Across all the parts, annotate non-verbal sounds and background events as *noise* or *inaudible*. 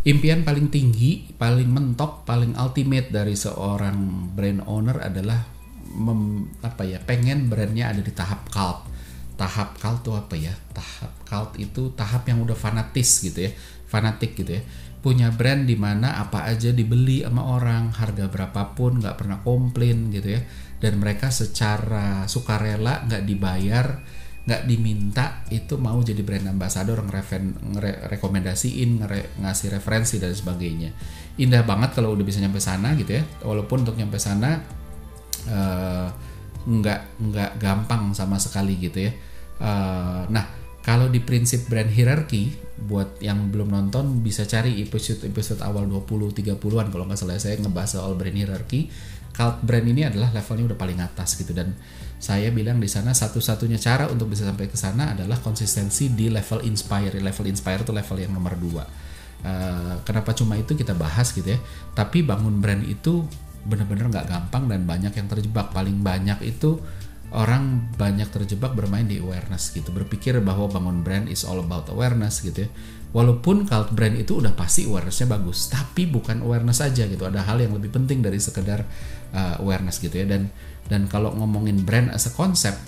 impian paling tinggi, paling mentok, paling ultimate dari seorang brand owner adalah mem, apa ya, pengen brandnya ada di tahap cult. Tahap cult itu apa ya? Tahap cult itu tahap yang udah fanatis gitu ya, fanatik gitu ya. Punya brand di mana apa aja dibeli sama orang, harga berapapun nggak pernah komplain gitu ya. Dan mereka secara sukarela nggak dibayar nggak diminta itu mau jadi brand ambassador ngerekomendasiin ngere, ngasih referensi dan sebagainya. Indah banget kalau udah bisa nyampe sana gitu ya. Walaupun untuk nyampe sana uh, nggak nggak gampang sama sekali gitu ya. Uh, nah kalau di prinsip brand hierarchy buat yang belum nonton bisa cari episode episode awal 20 30-an kalau nggak salah saya ngebahas soal brand hierarchy cult brand ini adalah levelnya udah paling atas gitu dan saya bilang di sana satu-satunya cara untuk bisa sampai ke sana adalah konsistensi di level inspire. Level inspire itu level yang nomor dua. Uh, kenapa cuma itu kita bahas gitu ya? Tapi bangun brand itu benar-benar nggak gampang dan banyak yang terjebak. Paling banyak itu orang banyak terjebak bermain di awareness gitu. Berpikir bahwa bangun brand is all about awareness gitu ya. Walaupun cult brand itu udah pasti awarenessnya bagus, tapi bukan awareness aja gitu. Ada hal yang lebih penting dari sekedar uh, awareness gitu ya. Dan dan kalau ngomongin brand as a concept,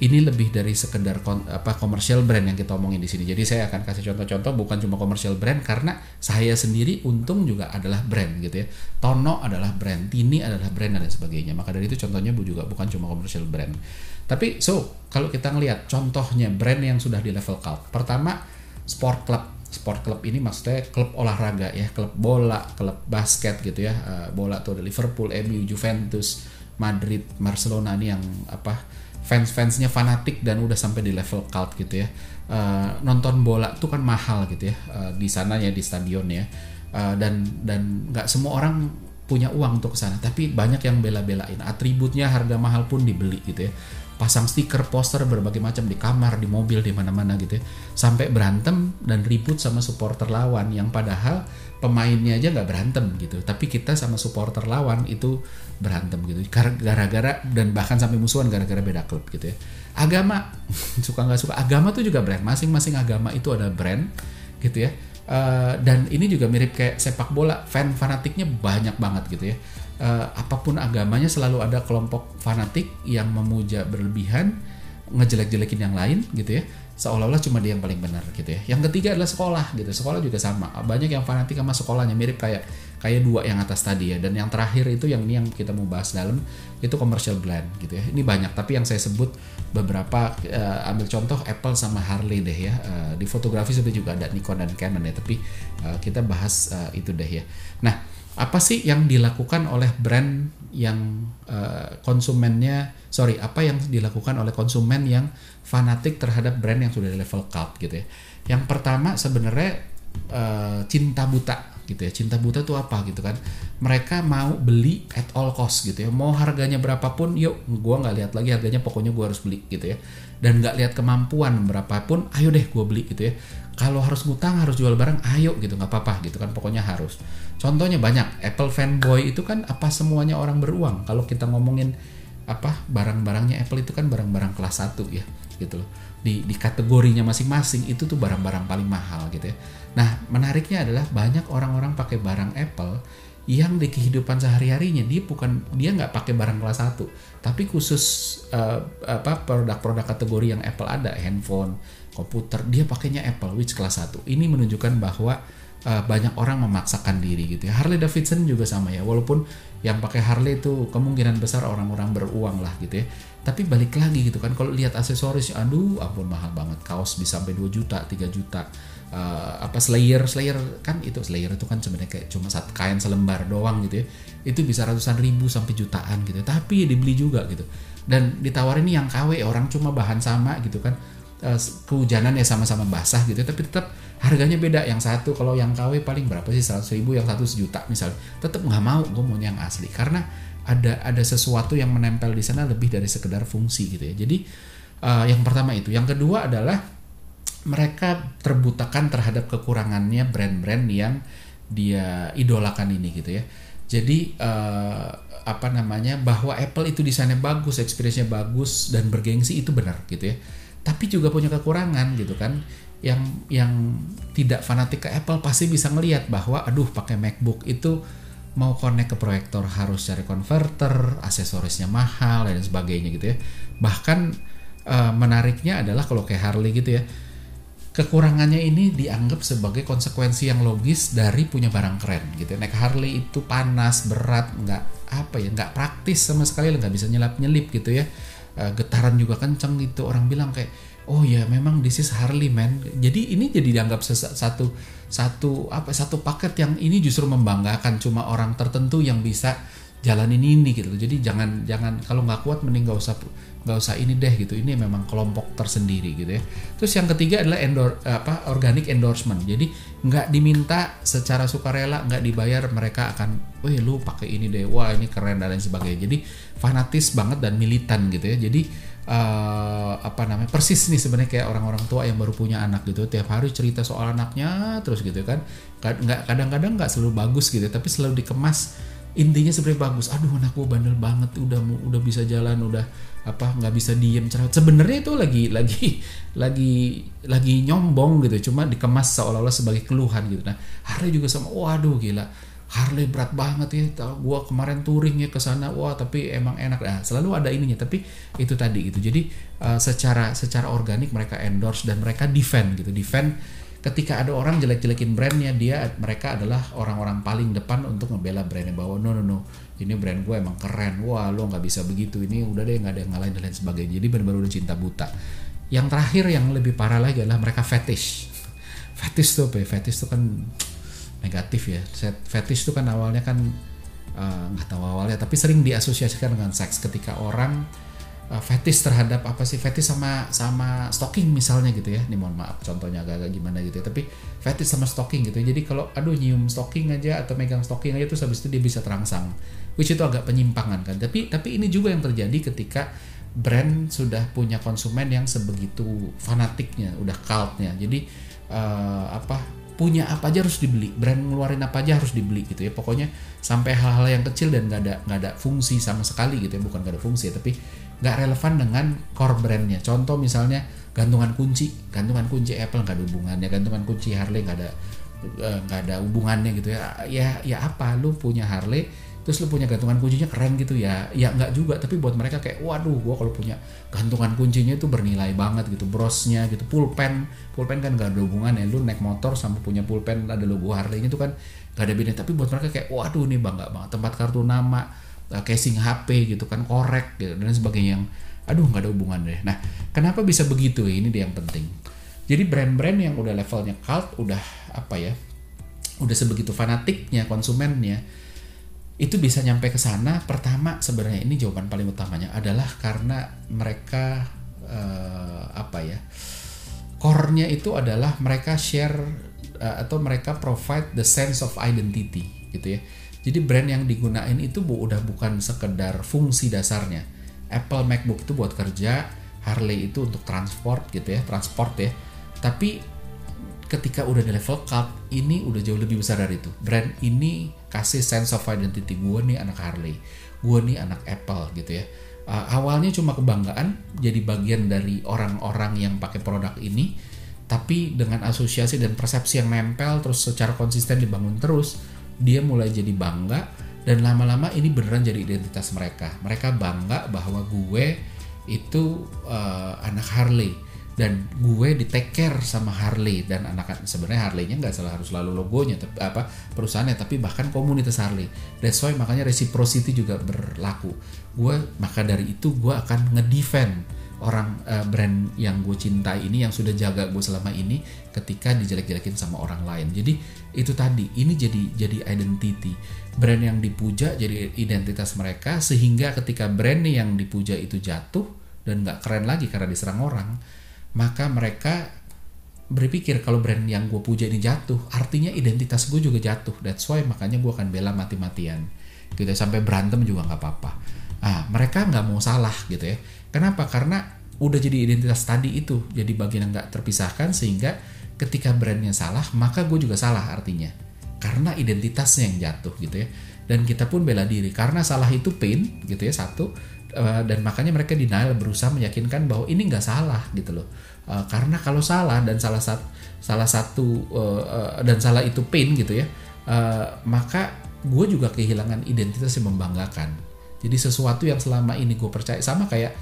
ini lebih dari sekedar kon, apa komersial brand yang kita omongin di sini. Jadi saya akan kasih contoh-contoh bukan cuma komersial brand karena saya sendiri untung juga adalah brand gitu ya. Tono adalah brand, Tini adalah brand dan sebagainya. Maka dari itu contohnya Bu juga bukan cuma komersial brand. Tapi so kalau kita ngelihat contohnya brand yang sudah di level cult. Pertama sport club sport club ini maksudnya klub olahraga ya, klub bola, klub basket gitu ya. Uh, bola tuh ada Liverpool, MU, Juventus, Madrid, Barcelona nih yang apa fans-fansnya fanatik dan udah sampai di level cult gitu ya. Uh, nonton bola tuh kan mahal gitu ya uh, di sana ya di stadion ya. Uh, dan dan nggak semua orang punya uang untuk ke sana, tapi banyak yang bela-belain. Atributnya harga mahal pun dibeli gitu ya pasang stiker poster berbagai macam di kamar di mobil di mana-mana gitu ya. Sampai berantem dan ribut sama supporter lawan yang padahal pemainnya aja nggak berantem gitu. Tapi kita sama supporter lawan itu berantem gitu. Gara-gara dan bahkan sampai musuhan gara-gara beda klub gitu ya. Agama *laughs* suka nggak suka? Agama tuh juga brand. Masing-masing agama itu ada brand gitu ya. Uh, dan ini juga mirip kayak sepak bola. Fan fanatiknya banyak banget gitu ya uh, apa pun agamanya selalu ada kelompok fanatik yang memuja berlebihan, ngejelek-jelekin yang lain gitu ya. Seolah-olah cuma dia yang paling benar gitu ya. Yang ketiga adalah sekolah gitu. Sekolah juga sama. Banyak yang fanatik sama sekolahnya mirip kayak kayak dua yang atas tadi ya. Dan yang terakhir itu yang ini yang kita mau bahas dalam itu commercial brand gitu ya. Ini banyak tapi yang saya sebut beberapa uh, ambil contoh Apple sama Harley deh ya. Uh, di fotografi sebenarnya juga ada Nikon dan Canon ya. Tapi uh, kita bahas uh, itu deh ya. Nah apa sih yang dilakukan oleh brand yang uh, konsumennya sorry apa yang dilakukan oleh konsumen yang fanatik terhadap brand yang sudah di level cult gitu ya? Yang pertama sebenarnya uh, cinta buta gitu ya. Cinta buta tuh apa gitu kan? Mereka mau beli at all cost gitu ya. Mau harganya berapapun yuk gua nggak lihat lagi harganya pokoknya gua harus beli gitu ya. Dan nggak lihat kemampuan berapapun ayo deh gua beli gitu ya kalau harus ngutang harus jual barang ayo gitu nggak apa-apa gitu kan pokoknya harus. Contohnya banyak Apple fanboy itu kan apa semuanya orang beruang? Kalau kita ngomongin apa barang-barangnya Apple itu kan barang-barang kelas 1 ya gitu loh. Di, di kategorinya masing-masing itu tuh barang-barang paling mahal gitu ya. Nah menariknya adalah banyak orang-orang pakai barang Apple yang di kehidupan sehari-harinya dia bukan dia nggak pakai barang kelas 1 tapi khusus uh, apa produk-produk kategori yang Apple ada handphone komputer dia pakainya Apple which kelas 1 ini menunjukkan bahwa uh, banyak orang memaksakan diri gitu ya. Harley Davidson juga sama ya walaupun yang pakai Harley itu kemungkinan besar orang-orang beruang lah gitu ya. Tapi balik lagi gitu kan kalau lihat aksesoris aduh ampun mahal banget. Kaos bisa sampai 2 juta 3 juta. Uh, apa slayer slayer kan itu slayer itu kan sebenarnya kayak cuma satu kain selembar doang gitu ya. Itu bisa ratusan ribu sampai jutaan gitu tapi dibeli juga gitu. Dan ditawarin yang KW orang cuma bahan sama gitu kan uh, kehujanan ya sama-sama basah gitu tapi tetap harganya beda. Yang satu kalau yang KW paling berapa sih? 100 ribu yang satu sejuta misalnya. Tetap nggak mau gue mau yang asli. Karena ada ada sesuatu yang menempel di sana lebih dari sekedar fungsi gitu ya. Jadi uh, yang pertama itu. Yang kedua adalah mereka terbutakan terhadap kekurangannya brand-brand yang dia idolakan ini gitu ya. Jadi uh, apa namanya bahwa Apple itu desainnya bagus, experience-nya bagus dan bergengsi itu benar gitu ya tapi juga punya kekurangan gitu kan yang yang tidak fanatik ke Apple pasti bisa ngelihat bahwa aduh pakai MacBook itu mau connect ke proyektor harus cari converter, aksesorisnya mahal dan sebagainya gitu ya. Bahkan uh, menariknya adalah kalau kayak Harley gitu ya. Kekurangannya ini dianggap sebagai konsekuensi yang logis dari punya barang keren gitu. Ya. Naik Harley itu panas, berat, nggak apa ya, nggak praktis sama sekali, nggak bisa nyelap nyelip gitu ya. Uh, getaran juga kenceng gitu. Orang bilang kayak oh ya memang this is Harley man jadi ini jadi dianggap satu satu apa satu paket yang ini justru membanggakan cuma orang tertentu yang bisa jalanin ini gitu. Jadi jangan jangan kalau nggak kuat mending nggak usah nggak usah ini deh gitu. Ini memang kelompok tersendiri gitu ya. Terus yang ketiga adalah endor apa organic endorsement. Jadi nggak diminta secara sukarela nggak dibayar mereka akan wah lu pakai ini deh. Wah ini keren dan lain sebagainya. Jadi fanatis banget dan militan gitu ya. Jadi uh, apa namanya persis nih sebenarnya kayak orang-orang tua yang baru punya anak gitu. Tiap hari cerita soal anaknya terus gitu kan. Nggak kadang-kadang nggak selalu bagus gitu tapi selalu dikemas intinya sebenarnya bagus. Aduh anak gue bandel banget udah udah bisa jalan udah apa nggak bisa diem cerewet. Sebenarnya itu lagi lagi lagi lagi nyombong gitu cuma dikemas seolah-olah sebagai keluhan gitu. Nah hari juga sama waduh gila. Harley berat banget ya tahu gua kemarin touring ya ke sana wah tapi emang enak. Nah, selalu ada ininya tapi itu tadi gitu. Jadi uh, secara secara organik mereka endorse dan mereka defend gitu. Defend ketika ada orang jelek-jelekin brandnya dia mereka adalah orang-orang paling depan untuk ngebela brandnya bahwa no no no ini brand gue emang keren. Wah lo nggak bisa begitu. Ini udah deh nggak ada yang ngalahin dan lain sebagainya. Jadi benar-benar udah cinta buta. Yang terakhir yang lebih parah lagi adalah mereka fetish. *laughs* Fetish tuh apa ya? Fetish tuh kan negatif ya. Fetish itu kan awalnya kan eh, nggak uh, tahu awalnya tapi sering diasosiasikan dengan seks. Ketika orang uh, fetish terhadap apa sih? Fetish sama sama stalking misalnya gitu ya. Ini mohon maaf contohnya agak-agak gimana gitu ya. Tapi fetish sama stalking gitu ya. jadi kalau aduh nyium stalking aja atau megang stalking aja terus habis itu dia bisa terangsang. Which itu agak penyimpangan kan. Tapi tapi ini juga yang terjadi ketika brand sudah punya konsumen yang sebegitu fanatiknya udah cultnya. Jadi uh, apa punya apa aja harus dibeli. Brand ngeluarin apa aja harus dibeli gitu ya. Pokoknya sampai hal-hal yang kecil dan nggak ada nggak ada fungsi sama sekali gitu ya. Bukan nggak ada fungsi ya, tapi nggak relevan dengan core brandnya. Contoh misalnya gantungan kunci. Gantungan kunci Apple nggak ada hubungannya. Gantungan kunci Harley nggak ada eh, nggak ada hubungannya gitu ya. Ya ya apa? Lu punya Harley terus lu punya gantungan kuncinya keren gitu ya. Ya nggak juga tapi buat mereka kayak waduh gua kalau punya gantungan kuncinya itu bernilai banget gitu brosnya gitu pulpen. Pulpen kan gak ada hubungan ya lu naik motor sama punya pulpen ada logo Harley itu kan gak ada bedanya. Tapi buat mereka kayak waduh nih bangga banget. Tempat kartu nama uh, casing HP gitu kan korek gitu, dan sebagainya yang aduh nggak ada hubungan deh. Nah kenapa bisa begitu? Ini dia yang penting. Jadi brand-brand yang udah levelnya cult udah apa ya udah sebegitu fanatiknya konsumennya itu bisa nyampe ke sana. Pertama sebenarnya ini jawaban paling utamanya adalah karena mereka uh, apa ya core-nya itu adalah mereka share uh, atau mereka provide the sense of identity gitu ya jadi brand yang digunain itu bu udah bukan sekedar fungsi dasarnya. Apple MacBook itu buat kerja Harley itu untuk transport gitu ya transport ya. Tapi ketika udah di level cult ini udah jauh lebih besar dari itu. Brand ini kasih sense of identity gue nih anak Harley gue nih anak Apple gitu ya. Uh, awalnya cuma kebanggaan jadi bagian dari orang-orang yang pakai produk ini tapi dengan asosiasi dan persepsi yang nempel terus secara konsisten dibangun terus dia mulai jadi bangga dan lama-lama ini beneran jadi identitas mereka. Mereka bangga bahwa gue itu uh, anak Harley dan gue di take care sama Harley dan anak sebenarnya Harley-nya nggak salah harus selalu logonya tapi apa perusahaannya tapi bahkan komunitas Harley. That's why makanya reciprocity juga berlaku. Gue maka dari itu gue akan ngedefend orang uh, brand yang gue cintai ini yang sudah jaga gue selama ini ketika dijelek-jelekin sama orang lain jadi itu tadi ini jadi jadi identity brand yang dipuja jadi identitas mereka sehingga ketika brand yang dipuja itu jatuh dan nggak keren lagi karena diserang orang maka mereka berpikir kalau brand yang gue puja ini jatuh, artinya identitas gue juga jatuh. That's why makanya gue akan bela mati-matian. Gitu sampai berantem juga nggak apa-apa. Ah, mereka nggak mau salah gitu ya. Kenapa? Karena udah jadi identitas tadi itu, jadi bagian yang nggak terpisahkan sehingga ketika brandnya salah, maka gue juga salah artinya. Karena identitasnya yang jatuh gitu ya. dan kita pun bela diri karena salah itu pain gitu ya satu uh, dan makanya mereka denial berusaha meyakinkan bahwa ini nggak salah gitu loh uh, karena kalau salah dan salah satu salah satu uh, dan salah itu pain gitu ya maka gue juga kehilangan identitas yang membanggakan jadi sesuatu yang selama ini gue percaya sama kayak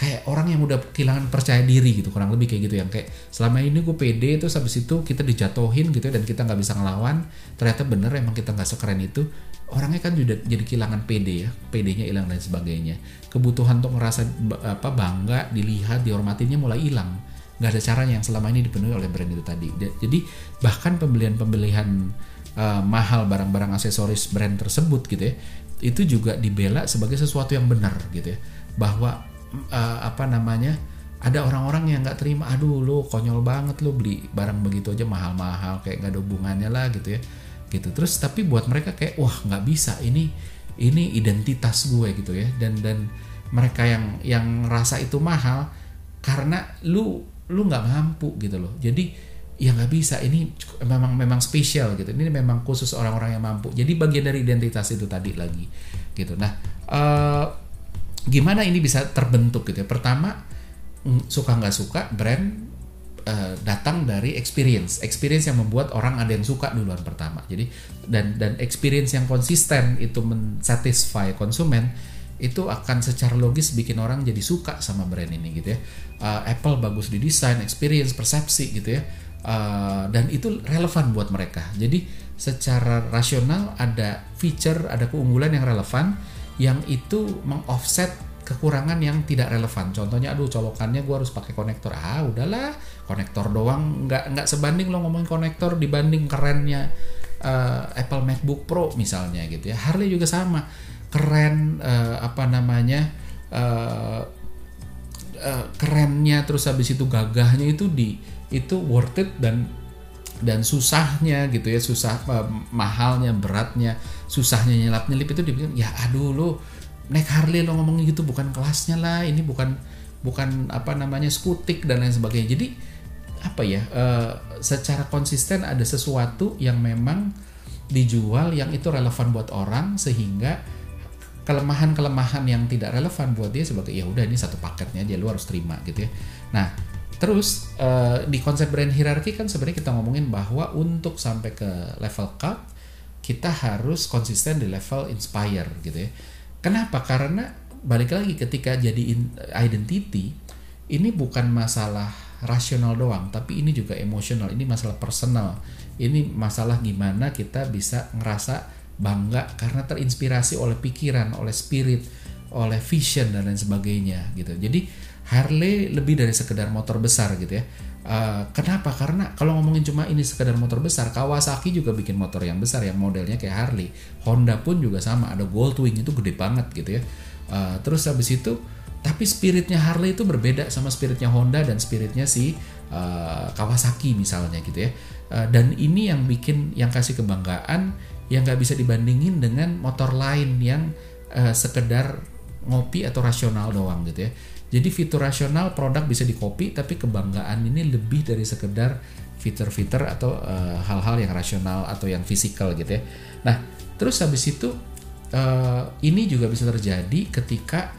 kayak orang yang udah kehilangan percaya diri gitu kurang lebih kayak gitu. Yang kayak selama ini gue pede terus habis itu kita dijatuhin gitu ya, dan kita nggak bisa ngelawan. Ternyata bener emang kita nggak sekeren itu. Orangnya kan juga jadi kehilangan pede ya pedenya hilang dan sebagainya. Kebutuhan untuk ngerasa apa bangga dilihat dihormatinya mulai hilang. Nggak ada caranya yang selama ini dipenuhi oleh brand itu tadi. Jadi bahkan pembelian pembelian uh, mahal barang-barang aksesoris brand tersebut gitu ya itu juga dibela sebagai sesuatu yang benar gitu ya. Bahwa uh, apa namanya ada orang-orang yang nggak terima aduh lo konyol banget lo beli barang begitu aja mahal-mahal kayak nggak ada hubungannya lah gitu ya. Gitu. Terus tapi buat mereka kayak wah nggak bisa ini ini identitas gue gitu ya. Dan dan mereka yang yang rasa itu mahal karena lu lu nggak mampu gitu loh. Jadi ya nggak bisa ini memang memang spesial gitu. Ini memang khusus orang-orang yang mampu. Jadi bagian dari identitas itu tadi lagi gitu. Nah uh, gimana ini bisa terbentuk gitu ya? Pertama mm, suka nggak suka brand uh, datang dari experience. Experience yang membuat orang ada yang suka duluan pertama. Jadi dan dan experience yang konsisten itu mensatisfy konsumen itu akan secara logis bikin orang jadi suka sama brand ini gitu ya. Uh, Apple bagus di desain experience persepsi gitu ya uh, dan itu relevan buat mereka jadi secara rasional ada feature ada keunggulan yang relevan yang itu mengoffset kekurangan yang tidak relevan. Contohnya, aduh colokannya gue harus pakai konektor. Ah, udahlah, konektor doang nggak nggak sebanding lo ngomongin konektor dibanding kerennya uh, Apple MacBook Pro misalnya gitu ya. Harley juga sama, keren uh, apa namanya uh, uh, kerennya terus habis itu gagahnya itu di itu worth it dan dan susahnya gitu ya susah uh, mahalnya beratnya susahnya nyelap nyelip itu dibilang ya aduh lo naik Harley lo ngomongin gitu bukan kelasnya lah ini bukan bukan apa namanya skutik dan lain sebagainya. Jadi apa ya uh, secara konsisten ada sesuatu yang memang dijual yang itu relevan buat orang sehingga kelemahan-kelemahan yang tidak relevan buat dia sebagai ya udah ini satu paketnya aja lu harus terima gitu ya. Nah Terus uh, di konsep brand hierarki kan sebenarnya kita ngomongin bahwa untuk sampai ke level cult kita harus konsisten di level inspire gitu ya. Kenapa? Karena balik lagi ketika jadi identity ini bukan masalah rasional doang, tapi ini juga emosional, ini masalah personal. Ini masalah gimana kita bisa ngerasa bangga karena terinspirasi oleh pikiran, oleh spirit, oleh vision dan lain sebagainya gitu. Jadi Harley lebih dari sekedar motor besar gitu ya. Uh, kenapa? Karena kalau ngomongin cuma ini sekedar motor besar, Kawasaki juga bikin motor yang besar yang modelnya kayak Harley. Honda pun juga sama, ada Goldwing itu gede banget gitu ya. Uh, terus habis itu, tapi spiritnya Harley itu berbeda sama spiritnya Honda dan spiritnya si uh, Kawasaki misalnya gitu ya. Uh, dan ini yang bikin, yang kasih kebanggaan yang nggak bisa dibandingin dengan motor lain yang uh, sekedar ngopi atau rasional doang gitu ya. Jadi fitur rasional produk bisa di copy tapi kebanggaan ini lebih dari sekedar fitur-fitur atau eh, hal-hal uh, yang rasional atau yang fisikal gitu ya. Nah, terus habis itu uh, ini juga bisa terjadi ketika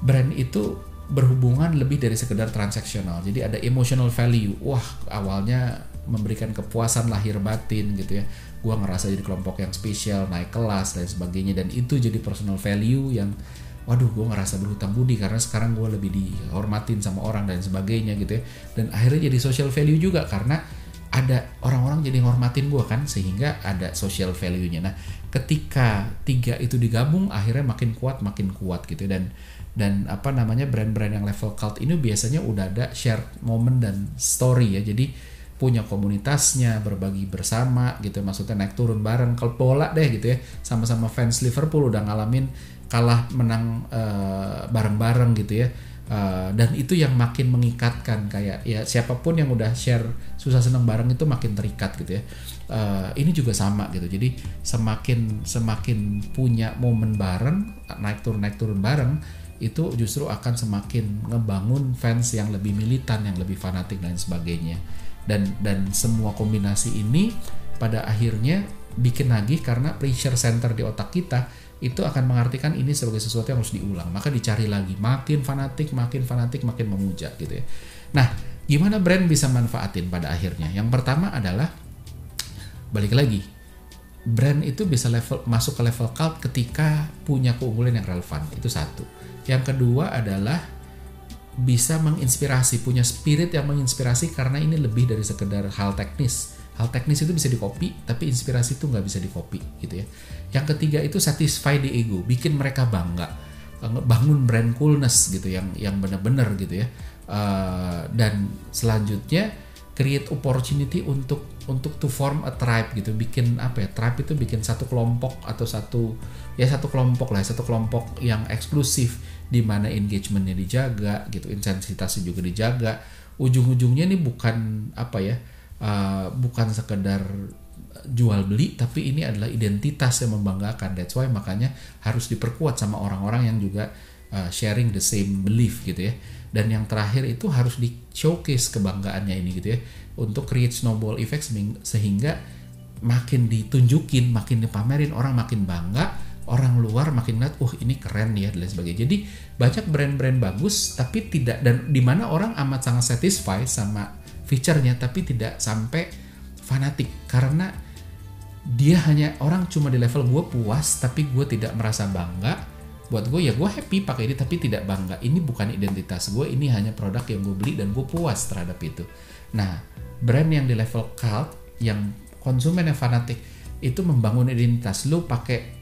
brand itu berhubungan lebih dari sekedar transaksional. Jadi ada emotional value. Wah, awalnya memberikan kepuasan lahir batin gitu ya. Gua ngerasa jadi kelompok yang spesial, naik kelas dan sebagainya dan itu jadi personal value yang waduh gue ngerasa berhutang budi karena sekarang gue lebih dihormatin sama orang dan sebagainya gitu ya. Dan akhirnya jadi social value juga karena ada orang-orang jadi hormatin gue kan sehingga ada social value-nya. Nah ketika tiga itu digabung akhirnya makin kuat makin kuat gitu dan dan apa namanya brand-brand yang level cult ini biasanya udah ada share moment dan story ya. Jadi punya komunitasnya berbagi bersama gitu maksudnya naik turun bareng. Kalau bola deh gitu ya. Sama-sama fans Liverpool udah ngalamin kalah menang uh, bareng-bareng gitu ya. Uh, dan itu yang makin mengikatkan kayak ya siapa pun yang udah share susah senang bareng itu makin terikat gitu ya. Uh, ini juga sama gitu. Jadi semakin semakin punya momen bareng naik turun naik turun bareng itu justru akan semakin ngebangun fans yang lebih militan yang lebih fanatik dan sebagainya. Dan dan semua kombinasi ini pada akhirnya bikin nagih karena pressure center di otak kita itu akan mengartikan ini sebagai sesuatu yang harus diulang. Maka dicari lagi. Makin fanatik makin fanatik makin memuja gitu ya. Nah gimana brand bisa manfaatin pada akhirnya? Yang pertama adalah balik lagi brand itu bisa level masuk ke level cult ketika punya keunggulan yang relevan. Itu satu. Yang kedua adalah bisa menginspirasi punya spirit yang menginspirasi karena ini lebih dari sekedar hal teknis hal teknis itu bisa di copy tapi inspirasi itu nggak bisa di copy gitu ya. Yang ketiga itu satisfy the ego bikin mereka bangga. Bangun brand coolness gitu yang yang benar-benar gitu ya. Uh, dan selanjutnya create opportunity untuk untuk to form a tribe gitu. Bikin apa ya tribe itu bikin satu kelompok atau satu ya satu kelompok lah satu kelompok yang eksklusif. Di mana engagementnya dijaga gitu intensitasnya juga dijaga. Ujung-ujungnya ini bukan apa ya bukan sekedar jual beli tapi ini adalah identitas yang membanggakan. That's why makanya harus diperkuat sama orang-orang yang juga uh, sharing the same belief gitu ya. Dan yang terakhir itu harus di showcase kebanggaannya ini gitu ya. Untuk create snowball effect sehingga makin ditunjukin makin dipamerin orang makin bangga orang luar makin ngeliat, uh ini keren ya dan lain sebagainya. Jadi banyak brand-brand bagus tapi tidak dan di mana orang amat sangat satisfied sama fiturnya tapi tidak sampai fanatik. Karena dia hanya orang cuma di level gue puas tapi gue tidak merasa bangga. Buat gue ya gue happy pakai ini tapi tidak bangga. Ini bukan identitas gue ini hanya produk yang gue beli dan gue puas terhadap itu. Nah brand yang di level cult yang konsumen yang fanatik itu membangun identitas. Lu pakai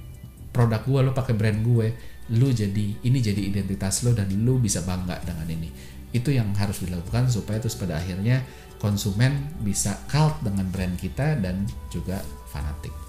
produk gue lu pakai brand gue lu jadi ini jadi identitas lo dan lu bisa bangga dengan ini itu yang harus dilakukan supaya terus pada akhirnya konsumen bisa cult dengan brand kita dan juga fanatik